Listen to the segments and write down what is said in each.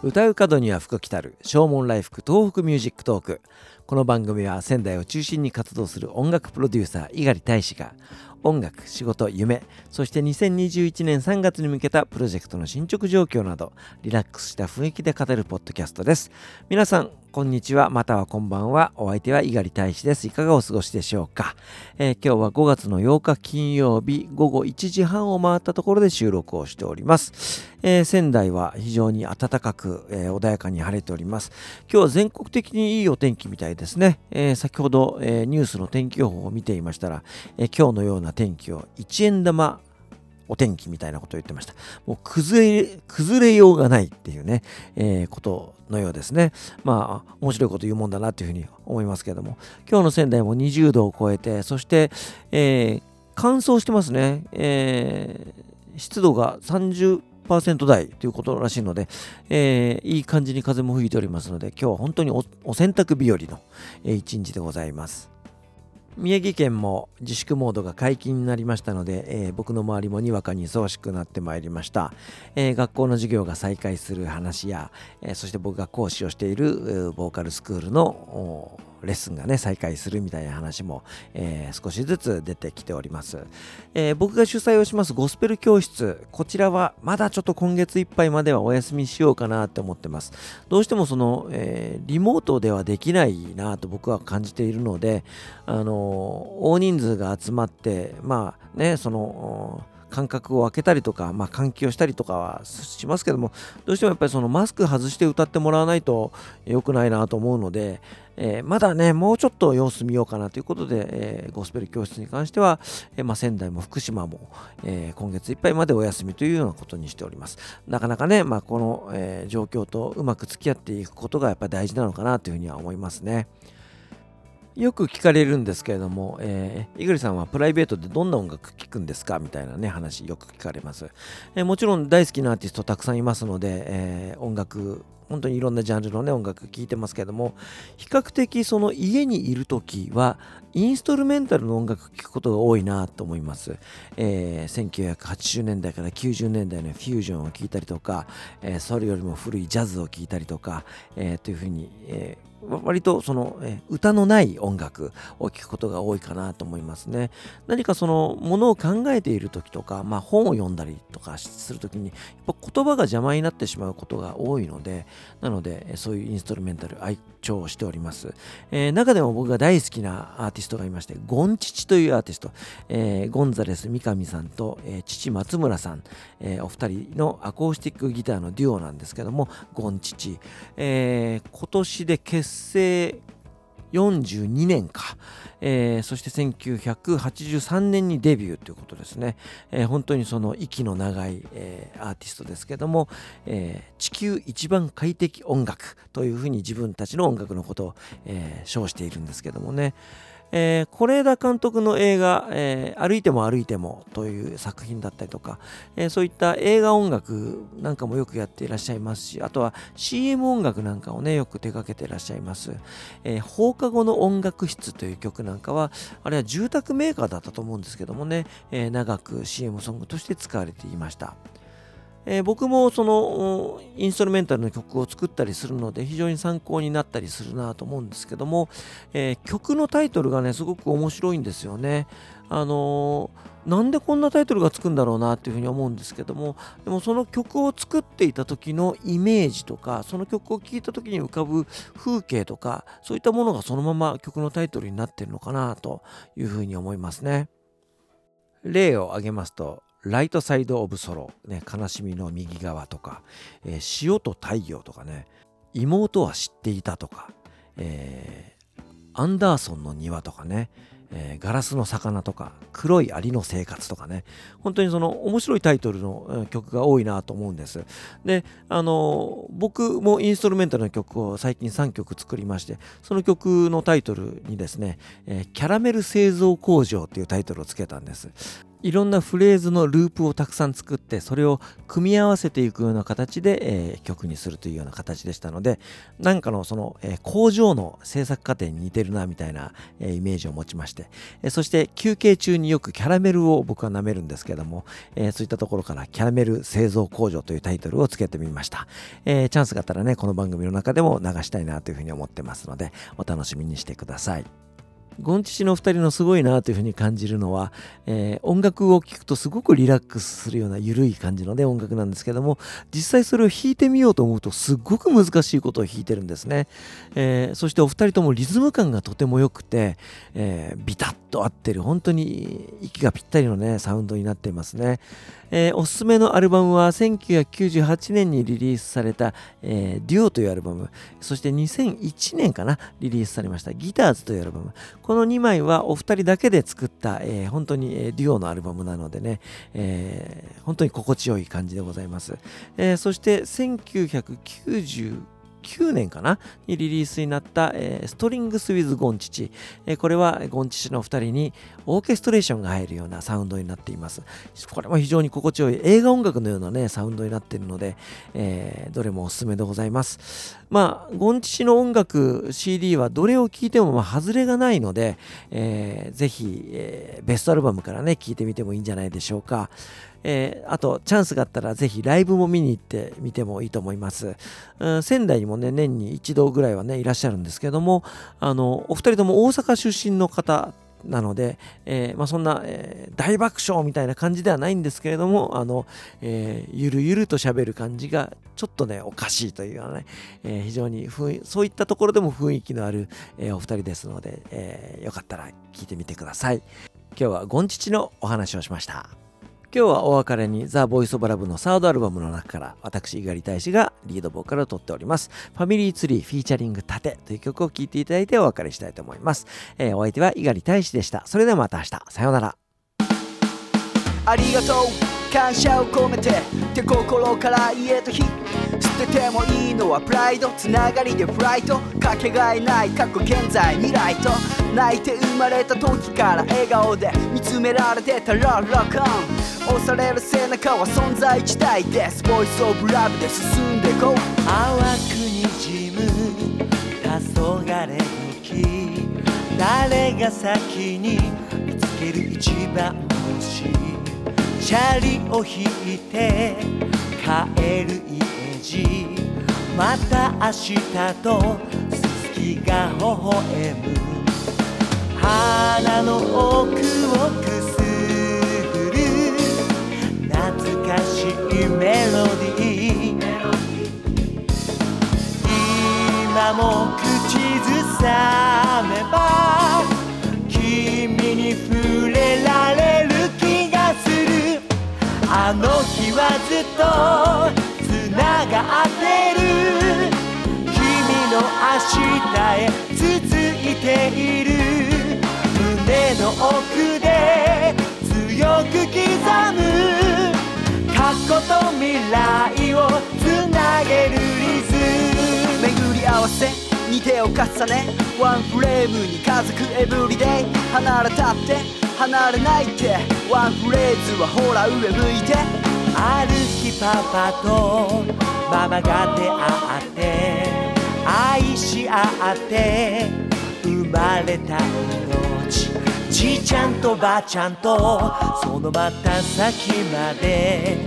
唱う門には福来たる唱門来福東北ミュージックトーク。この番組は仙台を中心に活動する音楽プロデューサー猪狩大使が音楽仕事夢そして2021年3月に向けたプロジェクトの進捗状況などリラックスした雰囲気で語るポッドキャストです。皆さんこんにちは。またはこんばんは。お相手は猪狩大使です。いかがお過ごしでしょうか、えー、今日は5月の8日金曜日午後1時半を回ったところで収録をしております、えー、仙台は非常に暖かく、えー、穏やかに晴れております。今日は全国的にいいお天気みたいですね、え先ほど、えニュースの天気予報を見ていましたら、え今日のような天気を1円玉お天気みたいなことを言ってました。もう崩れ、崩れようがないっていうね、えー、ことのようですね。まあ、面白いこと言うもんだなっていうふうに思いますけれども、今日の仙台も20度を超えて、そして、えー、乾燥してますね。えー、湿度が30%台ということらしいので、えー、いい感じに風も吹いておりますので、今日は本当にお洗濯日和の、えー、一日でございます。宮城県も自粛モードが解禁になりましたので、えー、僕の周りもにわかに忙しくなってまいりました、えー、学校の授業が再開する話や、えー、そして僕が講師をしているボーカルスクールのレッスンがね再開するみたいな話も、えー、少しずつ出てきております、えー、僕が主催をしますゴスペル教室。こちらはまだちょっと今月いっぱいまではお休みしようかなって思ってます。どうしてもその、えー、リモートではできないなと僕は感じているのであの大人数が集まってまあねその間隔を空けたりとか、まあ、換気をしたりとかはしますけどもどうしてもやっぱりそのマスク外して歌ってもらわないと良くないなと思うので、えー、まだねもうちょっと様子見ようかなということで、えー、ゴスペル教室に関しては、えー、まあ、仙台も福島も、え今月いっぱいまでお休みというようなことにしておりますなかなかね、まあ、この、え状況とうまく付き合っていくことがやっぱり大事なのかなというふうには思いますね。よく聞かれるんですけれども、えー、イグリさんはプライベートでどんな音楽聴くんですかみたいなね、話よく聞かれます。えー、もちろん大好きなアーティストたくさんいますので、えー、音楽、本当にいろんなジャンルのね、音楽聴いてますけれども、比較的その家にいる時は、インストルメンタルの音楽聴くことが多いなと思います。えー、1980年代から90年代のフュージョンを聴いたりとか、えー、それよりも古いジャズを聴いたりとか、えー、というふうに、えー割とその、え歌のない音楽を聴くことが多いかなと思いますね。何かそのものを考えている時とか、まあ、本を読んだりとかする時にやっぱ言葉が邪魔になってしまうことが多いのでなのでそういうインストルメンタル愛聴しております、えー、中でも僕が大好きなアーティストがいましてゴンチチというアーティスト、えー、ゴンザレス三上さんと、えー、父松村さん、えお二人のアコースティックギターのデュオなんですけどもゴンチチ、え今年で結成42年か、えー、そして1983年にデビューということですね、えー、本当にその息の長い、えー、アーティストですけども、地球一番快適音楽というふうに自分たちの音楽のことを、称しているんですけどもね、えー、是枝監督の映画、えー、歩いても歩いてもという作品だったりとか、えー、そういった映画音楽なんかもよくやっていらっしゃいますし、あとは CM 音楽なんかをね、よく手掛けていらっしゃいます。え放課後の音楽室という曲なんかは、あれは住宅メーカーだったと思うんですけどもね、え長く CM ソングとして使われていました。えー、僕もそのインストルメンタルの曲を作ったりするので非常に参考になったりするなと思うんですけども、えー、曲のタイトルがねすごく面白いんですよね。あのー、なんでこんなタイトルがつくんだろうなっていうふうに思うんですけどもでもその曲を作っていた時のイメージとかその曲を聴いた時に浮かぶ風景とかそういったものがそのまま曲のタイトルになってるのかなというふうに思いますね。例を挙げますとライトサイド・オブ・ソロ、ね、悲しみの右側とか、えー、潮と太陽とかね、妹は知っていたとか、えー、アンダーソンの庭とかね、えー、ガラスの魚とか、黒いアリの生活とかね、本当にその面白いタイトルの曲が多いなと思うんです。で、あの僕もインストルメンタルの曲を最近3曲作りまして、その曲のタイトルにですね、えー、キャラメル製造工場っていうタイトルをつけたんです。いろんなフレーズのループをたくさん作ってそれを組み合わせていくような形で、えー、曲にするというような形でしたのでなんかのその、えー、工場の制作過程に似てるなみたいな、えー、イメージを持ちまして、えそして休憩中によくキャラメルを僕は舐めるんですけども、えそういったところからキャラメル製造工場というタイトルをつけてみました、えチャンスがあったらねこの番組の中でも流したいなというふうに思ってますのでお楽しみにしてください。ゴンチチの2人のすごいなというふうに感じるのは、えー、音楽を聴くとすごくリラックスするような緩い感じのね音楽なんですけども実際それを弾いてみようと思うとすごく難しいことを弾いてるんですね、えー、そしてお二人ともリズム感がとても良くて、えー、ビタッと合ってる本当に息がぴったりのねサウンドになっていますね、えー、おすすめのアルバムは1998年にリリースされた、えー、デュオというアルバム。そして2001年かなリリースされましたギターズというアルバム。この2枚はお二人だけで作った、えー、本当に、えデュオのアルバムなのでね、え本当に心地よい感じでございます、えそして1990 9年かな？にリリースになった、えー、ストリングス・ウィズ・ゴンチチ、えー、これはゴンチチの2人にオーケストレーションが入るようなサウンドになっています。これも非常に心地よい。映画音楽のようなねサウンドになっているので、えー、どれもおすすめでございます。まあゴンチチの音楽 CD はどれを聴いても外れがないので、えー、ぜひ、えー、ベストアルバムからね聴いてみてもいいんじゃないでしょうか。えー、あとチャンスがあったらぜひライブも見に行ってみてもいいと思います、仙台にもね年に一度ぐらいはねいらっしゃるんですけどもあのお二人とも大阪出身の方なので、えー、まあ、そんな、えー、大爆笑みたいな感じではないんですけれども、あの、えー、ゆるゆると喋る感じがちょっとね、おかしいというようなね、え非常にそういったところでも雰囲気のある、えお二人ですので、えよかったら聞いてみてください。今日はゴンチチのお話をしました。今日はお別れにザ・ボイス・オブ・ラブのサードアルバムの中から私猪狩大使がリードボーカルを取っております。ファミリーツリーフィーチャリング盾という曲を聴いていただいてお別れしたいと思います、えー、お相手は猪狩大使でした。それではまた明日。さようなら。ありがとう。感謝を込めてって心から言えた日。捨ててもいいのはプライドつながりでフライトかけがえない過去現在未来と泣いて生まれた時から笑顔で見つめられてたらロックオン。押される背中は存在自体です。ボイスオブラブで進んでこう。淡くにじむ。黄昏き誰が先に見つける一番星チャリを引いて帰る家路また明日とすすきが微笑む。花の奥をくすぐる。懐かしいメロディー。今も口ずさめば君に触れられる気がする。あの日はずっとている胸の奥で強く刻む過去と未来をつなげるリズム。巡り合わせに手を重ねワンフレームに家族エブリデイ。離れたって離れないって。ワンフレーズはほら上向いて。ある日パパとママが出会って愛し合って。まれた命じいちゃんとばあちゃんとそのまた先まで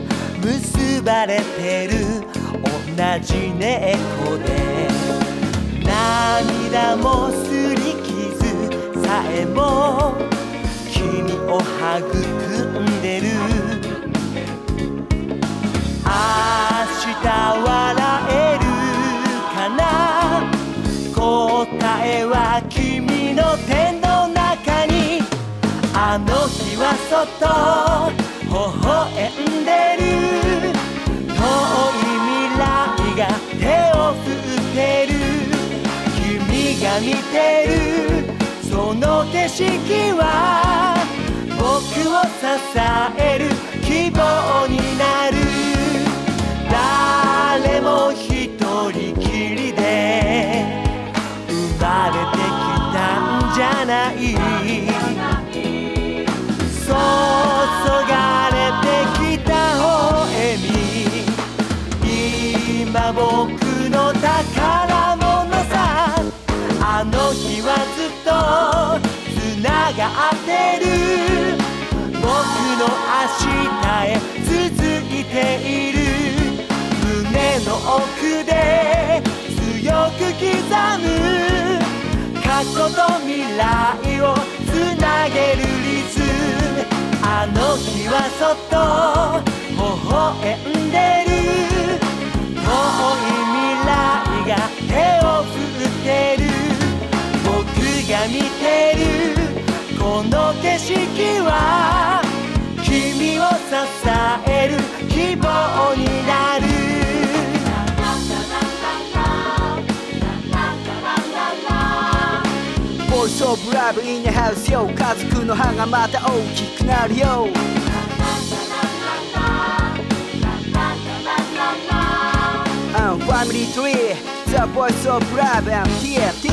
結ばれてる。同じ猫で涙もすり傷さえも君を育んでる。んでる遠い未来が手を振ってる君が見てるその景色は僕を支える希望になる誰もつながってる。僕の明日へ続いている。胸の奥で強く刻む。過去と未来をつなげるリズム。あの日はそっと微笑んこの景色は君を支える希望になる Voice of Love in the house よ家族の歯がまた大きくなるよ I'm Family Tree The Voice of Love and TNT